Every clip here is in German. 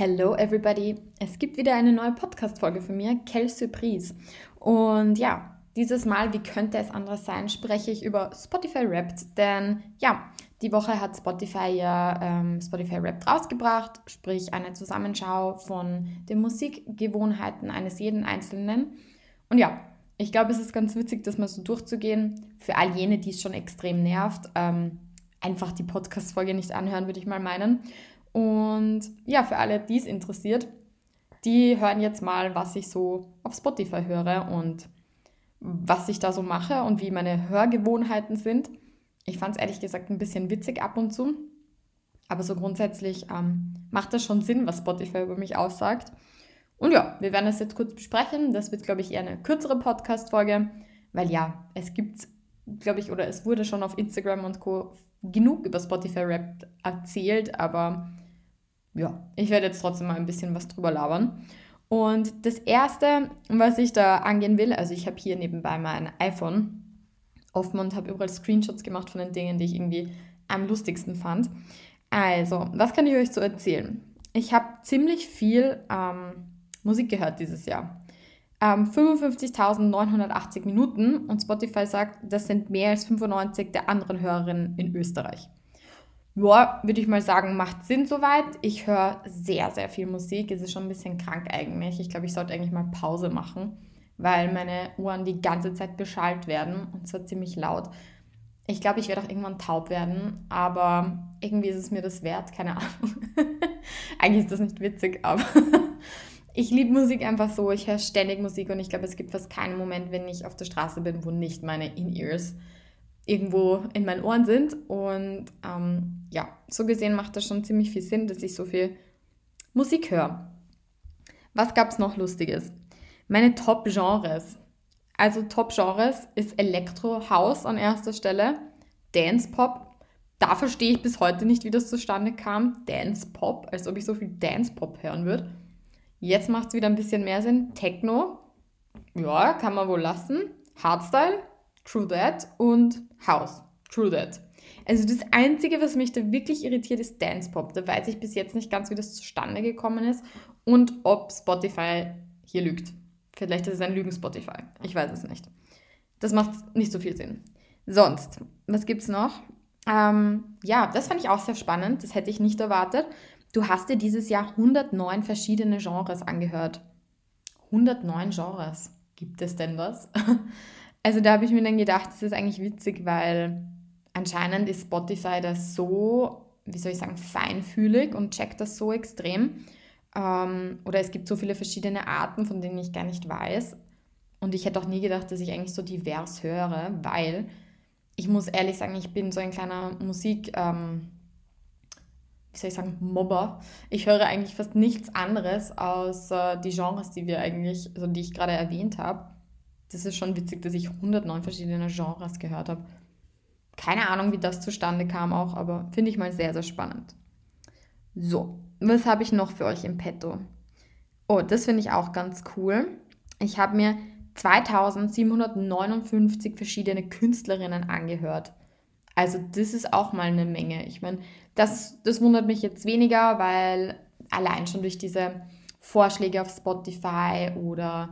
Hello everybody! Es gibt wieder eine neue Podcast-Folge von mir, Quelle Surprise. Und ja, dieses Mal, wie könnte es anders sein, spreche ich über Spotify Wrapped. Denn ja, die Woche hat Spotify ja ähm, Spotify Wrapped rausgebracht, sprich eine Zusammenschau von den Musikgewohnheiten eines jeden Einzelnen. Und ja, ich glaube, es ist ganz witzig, das mal so durchzugehen. Für all jene, die es schon extrem nervt, ähm, einfach die Podcast-Folge nicht anhören, würde ich mal meinen. Und ja, für alle, die es interessiert, die hören jetzt mal, was ich so auf Spotify höre und was ich da so mache und wie meine Hörgewohnheiten sind. Ich fand es ehrlich gesagt ein bisschen witzig ab und zu. Aber so grundsätzlich ähm, macht das schon Sinn, was Spotify über mich aussagt. Und ja, wir werden das jetzt kurz besprechen. Das wird, glaube ich, eher eine kürzere Podcast-Folge, weil ja, es gibt, glaube ich, oder es wurde schon auf Instagram und Co. genug über Spotify Rap erzählt, aber ja, ich werde jetzt trotzdem mal ein bisschen was drüber labern. Und das erste, was ich da angehen will, also ich habe hier nebenbei mein iPhone offen und habe überall Screenshots gemacht von den Dingen, die ich irgendwie am lustigsten fand. Also, was kann ich euch so erzählen? Ich habe ziemlich viel ähm, Musik gehört dieses Jahr. Ähm, 55.980 Minuten und Spotify sagt, das sind mehr als 95 der anderen Hörerinnen in Österreich ja, würde ich mal sagen, macht Sinn soweit. Ich höre sehr, sehr viel Musik. Es ist schon ein bisschen krank eigentlich. Ich glaube, ich sollte eigentlich mal Pause machen, weil meine Ohren die ganze Zeit beschallt werden und zwar ziemlich laut. Ich glaube, ich werde auch irgendwann taub werden, aber irgendwie ist es mir das wert, keine Ahnung. eigentlich ist das nicht witzig, aber ich liebe Musik einfach so. Ich höre ständig Musik und ich glaube, es gibt fast keinen Moment, wenn ich auf der Straße bin, wo nicht meine In-Ears irgendwo in meinen Ohren sind. Und ähm, ja, so gesehen macht das schon ziemlich viel Sinn, dass ich so viel Musik höre. Was gab es noch Lustiges? Meine Top-Genres. Also Top-Genres ist Elektro-House an erster Stelle, Dance-Pop. Da verstehe ich bis heute nicht, wie das zustande kam. Dance-Pop, als ob ich so viel Dance-Pop hören würde. Jetzt macht es wieder ein bisschen mehr Sinn. Techno, ja, kann man wohl lassen. Hardstyle, True That und House, True That. Also das Einzige, was mich da wirklich irritiert, ist Dance Pop. Da weiß ich bis jetzt nicht ganz, wie das zustande gekommen ist und ob Spotify hier lügt. Vielleicht ist es ein Lügen-Spotify. Ich weiß es nicht. Das macht nicht so viel Sinn. Sonst, was gibt es noch? Ähm, ja, das fand ich auch sehr spannend. Das hätte ich nicht erwartet. Du hast dir dieses Jahr 109 verschiedene Genres angehört. 109 Genres. Gibt es denn was? Also da habe ich mir dann gedacht, das ist eigentlich witzig, weil anscheinend ist Spotify da so, wie soll ich sagen, feinfühlig und checkt das so extrem. Ähm, oder es gibt so viele verschiedene Arten, von denen ich gar nicht weiß. Und ich hätte auch nie gedacht, dass ich eigentlich so divers höre, weil ich muss ehrlich sagen, ich bin so ein kleiner Musik, ähm, wie soll ich sagen, Mobber. Ich höre eigentlich fast nichts anderes als äh, die Genres, die wir eigentlich, also die ich gerade erwähnt habe das ist schon witzig, dass ich 109 verschiedene Genres gehört habe. Keine Ahnung, wie das zustande kam auch, aber finde ich mal sehr, sehr spannend. So, was habe ich noch für euch im Petto? Oh, das finde ich auch ganz cool. Ich habe mir 2759 verschiedene Künstlerinnen angehört. Also das ist auch mal eine Menge. Ich meine, das, das wundert mich jetzt weniger, weil allein schon durch diese Vorschläge auf Spotify oder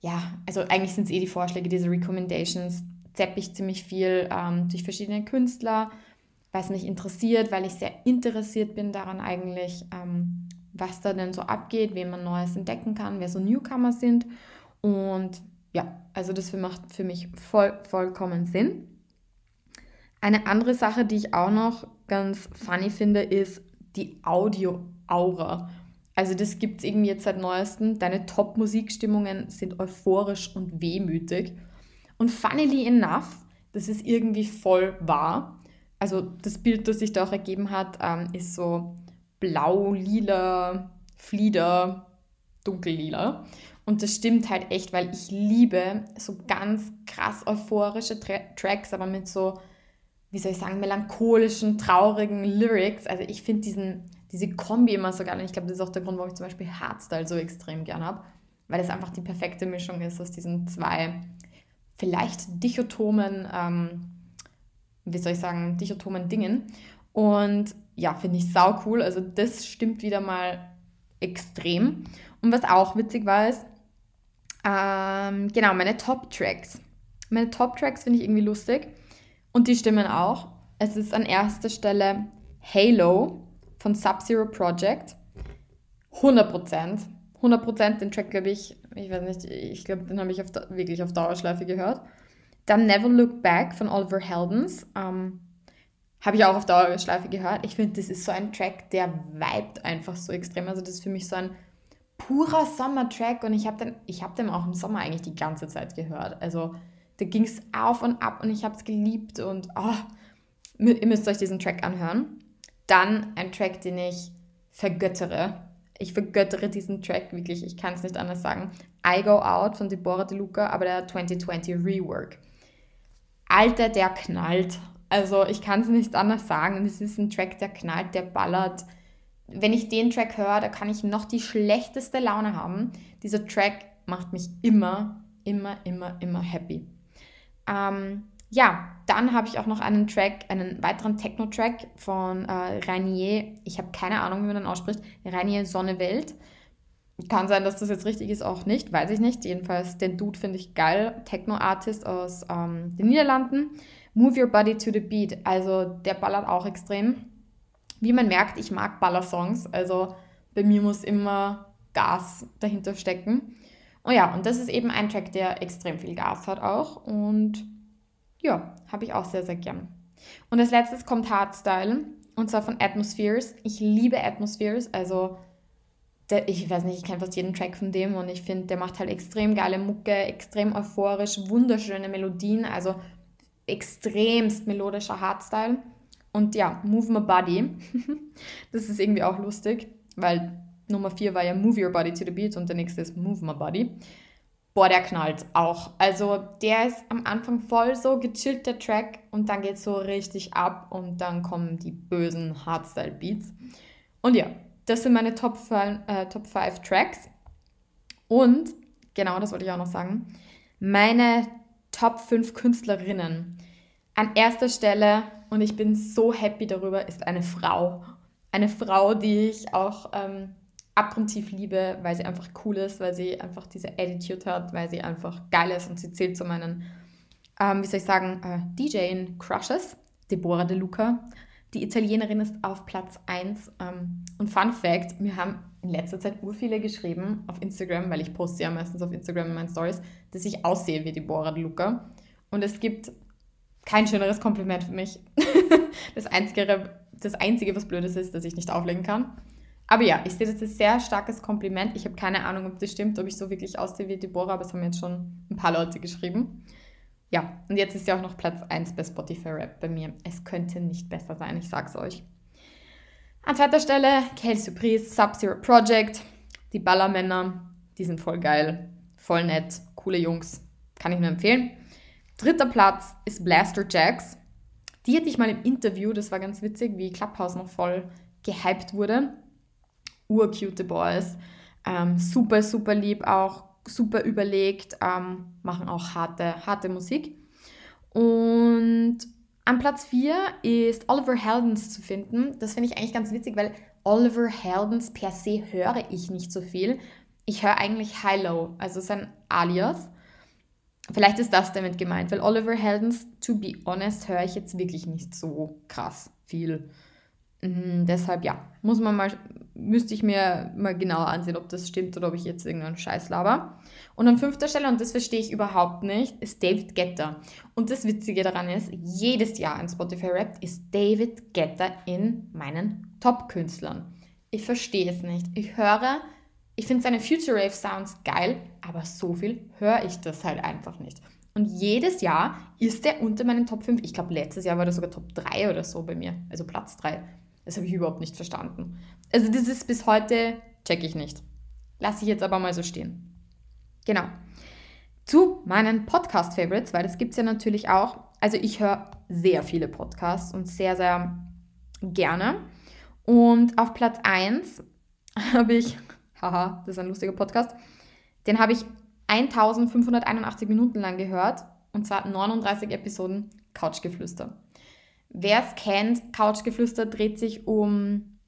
ja, also eigentlich sind es eh die Vorschläge, diese Recommendations, zepp ich ziemlich viel ähm, durch verschiedene Künstler, weil es mich interessiert, weil ich sehr interessiert bin daran eigentlich, ähm, was da denn so abgeht, wen man Neues entdecken kann, wer so Newcomer sind. Und ja, also das macht für mich voll, vollkommen Sinn. Eine andere Sache, die ich auch noch ganz funny finde, ist die Audio-Aura. Also das gibt es irgendwie jetzt seit neuestem. Deine Top-Musikstimmungen sind euphorisch und wehmütig. Und funnily enough, das ist irgendwie voll wahr. Also das Bild, das sich da auch ergeben hat, ähm, ist so blau, lila, Flieder, dunkellila. Und das stimmt halt echt, weil ich liebe so ganz krass euphorische Tra Tracks, aber mit so, wie soll ich sagen, melancholischen, traurigen Lyrics. Also ich finde diese Kombi immer so geil. Und ich glaube, das ist auch der Grund, warum ich zum Beispiel Hardstyle so extrem gern habe, weil es einfach die perfekte Mischung ist aus diesen zwei vielleicht dichotomen, ähm, wie soll ich sagen, dichotomen Dingen. Und ja, finde ich sau cool. Also das stimmt wieder mal extrem. Und was auch witzig war, ist, ähm, genau, meine Top-Tracks. Meine Top-Tracks finde ich irgendwie lustig und die stimmen auch. Es ist an erster Stelle Halo von Sub-Zero Project. 100%. 100% den Track, glaube ich, ich weiß nicht, ich glaube, den habe ich auf, wirklich auf Dauerschleife gehört. Dann Never Look Back von Oliver Heldens. Ähm, habe ich auch auf Dauerschleife gehört. Ich finde, das ist so ein Track, der vibet einfach so extrem. Also das ist für mich so ein purer Sommertrack und ich habe den, hab den auch im Sommer eigentlich die ganze Zeit gehört. Also da ging es auf und ab und ich habe es geliebt und oh, ihr müsst euch diesen Track anhören. Dann ein Track, den ich vergöttere. Ich vergöttere diesen Track wirklich, ich kann es nicht anders sagen. I Go Out von Deborah De Luca, aber der 2020 Rework. Alter, der knallt. Also ich kann es nicht anders sagen. Es ist ein Track, der knallt, der ballert. Wenn ich den Track höre, da kann ich noch die schlechteste Laune haben. Dieser Track macht mich immer, immer, immer, immer happy. Ähm, ja, dann habe ich auch noch einen Track, einen weiteren Techno-Track von äh, Rainier. Ich habe keine Ahnung, wie man den ausspricht. Rainier Sonne Welt. Kann sein, dass das jetzt richtig ist, auch nicht, weiß ich nicht. Jedenfalls, den Dude finde ich geil. Techno-Artist aus ähm, den Niederlanden. Move Your Body to the Beat. Also der ballert auch extrem. Wie man merkt, ich mag Ballersongs. Also bei mir muss immer Gas dahinter stecken. Oh ja, und das ist eben ein Track, der extrem viel Gas hat auch. Und ja, habe ich auch sehr, sehr gern. Und als letztes kommt Hardstyle. Und zwar von Atmospheres. Ich liebe Atmospheres. Also der, ich weiß nicht, ich kenne fast jeden Track von dem und ich finde, der macht halt extrem geile Mucke, extrem euphorisch, wunderschöne Melodien, also extremst melodischer Hardstyle. Und ja, Move My Body. das ist irgendwie auch lustig, weil Nummer 4 war ja Move Your Body to the Beat und der nächste ist Move My Body. Boah, der knallt auch. Also der ist am Anfang voll so gechillt, der Track, und dann geht es so richtig ab und dann kommen die bösen Hardstyle-Beats. Und ja, das sind meine Top 5, äh, Top 5 Tracks. Und, genau, das wollte ich auch noch sagen, meine Top 5 Künstlerinnen. An erster Stelle, und ich bin so happy darüber, ist eine Frau. Eine Frau, die ich auch ähm, abgrundtief liebe, weil sie einfach cool ist, weil sie einfach diese Attitude hat, weil sie einfach geil ist und sie zählt zu meinen, ähm, wie soll ich sagen, äh, DJ-Crushes. Deborah De Luca. Die Italienerin ist auf Platz 1. Ähm, und Fun Fact: Mir haben in letzter Zeit ur viele geschrieben auf Instagram, weil ich poste ja meistens auf Instagram in meinen Stories, dass ich aussehe wie Deborah De Luca. Und es gibt kein schöneres Kompliment für mich. das, Einzige, das Einzige, was blöd ist, ist, dass ich nicht auflegen kann. Aber ja, ich sehe das als sehr starkes Kompliment. Ich habe keine Ahnung, ob das stimmt, ob ich so wirklich aussehe wie Deborah, aber es haben jetzt schon ein paar Leute geschrieben. Ja, und jetzt ist ja auch noch Platz 1 bei Spotify Rap bei mir. Es könnte nicht besser sein, ich sag's euch. An zweiter Stelle Kale Surprise, Sub-Zero Project. Die Ballermänner, die sind voll geil, voll nett, coole Jungs. Kann ich nur empfehlen. Dritter Platz ist Blaster Jacks. Die hatte ich mal im Interview, das war ganz witzig, wie Clubhouse noch voll gehypt wurde. Urcute Boys. Ähm, super, super lieb auch super überlegt, ähm, machen auch harte, harte Musik. Und an Platz 4 ist Oliver Heldens zu finden. Das finde ich eigentlich ganz witzig, weil Oliver Heldens per se höre ich nicht so viel. Ich höre eigentlich High-Low, also sein Alias. Vielleicht ist das damit gemeint, weil Oliver Heldens, to be honest, höre ich jetzt wirklich nicht so krass viel. Mhm, deshalb ja, muss man mal, müsste ich mir mal genauer ansehen, ob das stimmt oder ob ich jetzt irgendeinen Scheiß laber. Und an fünfter Stelle, und das verstehe ich überhaupt nicht, ist David Guetta. Und das Witzige daran ist, jedes Jahr in Spotify Rap ist David Guetta in meinen Top-Künstlern. Ich verstehe es nicht. Ich höre, ich finde seine Future Rave Sounds geil, aber so viel höre ich das halt einfach nicht. Und jedes Jahr ist er unter meinen Top 5. Ich glaube, letztes Jahr war er sogar Top 3 oder so bei mir. Also Platz 3. Das habe ich überhaupt nicht verstanden. Also das ist bis heute, check ich nicht. Lasse ich jetzt aber mal so stehen. Genau. Zu meinen Podcast-Favorites, weil das gibt es ja natürlich auch. Also ich höre sehr viele Podcasts und sehr, sehr gerne. Und auf Platz 1 habe ich, haha, das ist ein lustiger Podcast, den habe ich 1581 Minuten lang gehört und zwar 39 Episoden Couchgeflüster. Wer es kennt, Couchgeflüster dreht sich um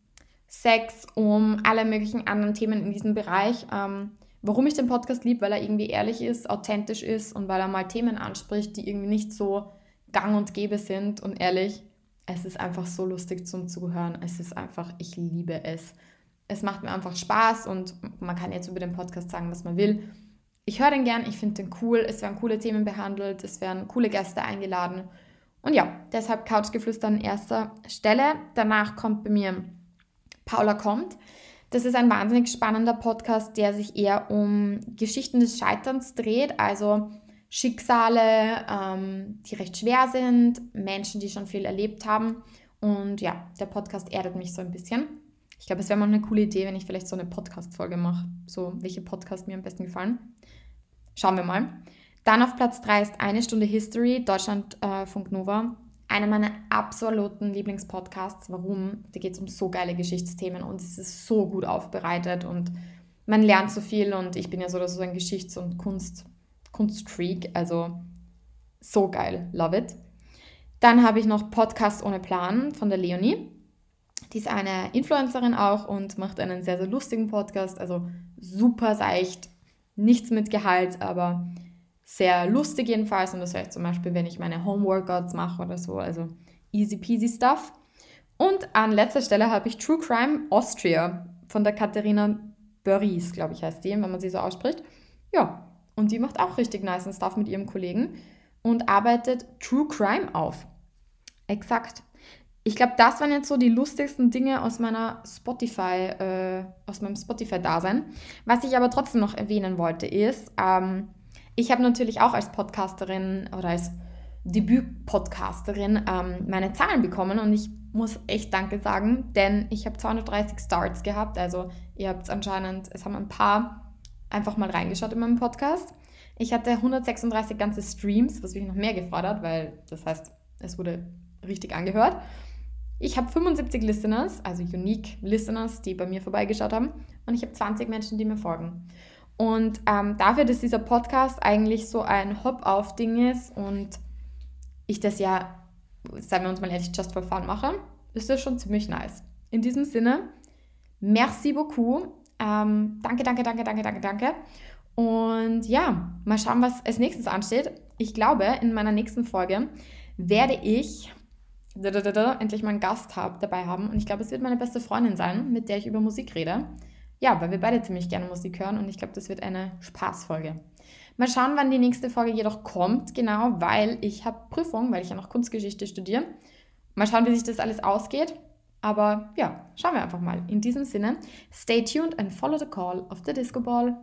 Sex, um alle möglichen anderen Themen in diesem Bereich. Ähm, warum ich den Podcast liebe, weil er irgendwie ehrlich ist, authentisch ist und weil er mal Themen anspricht, die irgendwie nicht so gang und gäbe sind. Und ehrlich, es ist einfach so lustig zum Zuhören. Es ist einfach, ich liebe es. Es macht mir einfach Spaß und man kann jetzt über den Podcast sagen, was man will. Ich höre den gern, ich finde den cool, es werden coole Themen behandelt, es werden coole Gäste eingeladen. Und ja, deshalb Couchgeflüster an erster Stelle. Danach kommt bei mir Paula kommt. Das ist ein wahnsinnig spannender Podcast, der sich eher um Geschichten des Scheiterns dreht, also Schicksale, ähm, die recht schwer sind, Menschen, die schon viel erlebt haben. Und ja, der Podcast erdet mich so ein bisschen. Ich glaube, es wäre mal eine coole Idee, wenn ich vielleicht so eine Podcast-Folge mache. So, welche Podcasts mir am besten gefallen. Schauen wir mal. Dann auf Platz 3 ist Eine Stunde History, Deutschland äh, Nova einer meiner absoluten Lieblingspodcasts. Warum? Da geht es um so geile Geschichtsthemen und es ist so gut aufbereitet und man lernt so viel und ich bin ja so so ein Geschichts- und Kunst, Kunstfreak, also so geil, love it. Dann habe ich noch Podcast ohne Plan von der Leonie. Die ist eine Influencerin auch und macht einen sehr, sehr lustigen Podcast, also super seicht, nichts mit Gehalt, aber sehr lustig jedenfalls und das höre ich zum Beispiel, wenn ich meine Homeworkouts mache oder so, also easy peasy stuff. Und an letzter Stelle habe ich True Crime Austria von der Katharina Börries, glaube ich, heißt die, wenn man sie so ausspricht. Ja, und die macht auch richtig nice Stuff mit ihrem Kollegen und arbeitet True Crime auf. Exakt. Ich glaube, das waren jetzt so die lustigsten Dinge aus meiner Spotify, äh, aus meinem Spotify-Dasein. Was ich aber trotzdem noch erwähnen wollte, ist, ähm, ich habe natürlich auch als Podcasterin oder als Debüt-Podcasterin ähm, meine Zahlen bekommen und ich muss echt Danke sagen, denn ich habe 230 Starts gehabt. Also ihr habt anscheinend, es haben ein paar einfach mal reingeschaut in meinem Podcast. Ich hatte 136 ganze Streams, was mich noch mehr hat, weil das heißt, es wurde richtig angehört. Ich habe 75 Listeners, also Unique Listeners, die bei mir vorbeigeschaut haben. Und ich habe 20 Menschen, die mir folgen. Und ähm, dafür, dass dieser Podcast eigentlich so ein Hop-auf-Ding ist und ich das ja, sagen wir uns mal ehrlich, just for fun mache, ist das schon ziemlich nice. In diesem Sinne, merci beaucoup. Ähm, danke, danke, danke, danke, danke, danke. Und ja, mal schauen, was als nächstes ansteht. Ich glaube, in meiner nächsten Folge werde ich endlich mal einen Gast hab, dabei haben. Und ich glaube, es wird meine beste Freundin sein, mit der ich über Musik rede. Ja, weil wir beide ziemlich gerne Musik hören und ich glaube, das wird eine Spaßfolge. Mal schauen, wann die nächste Folge jedoch kommt, genau, weil ich habe Prüfung, weil ich ja noch Kunstgeschichte studiere. Mal schauen, wie sich das alles ausgeht. Aber ja, schauen wir einfach mal. In diesem Sinne, stay tuned and follow the call of the Disco Ball.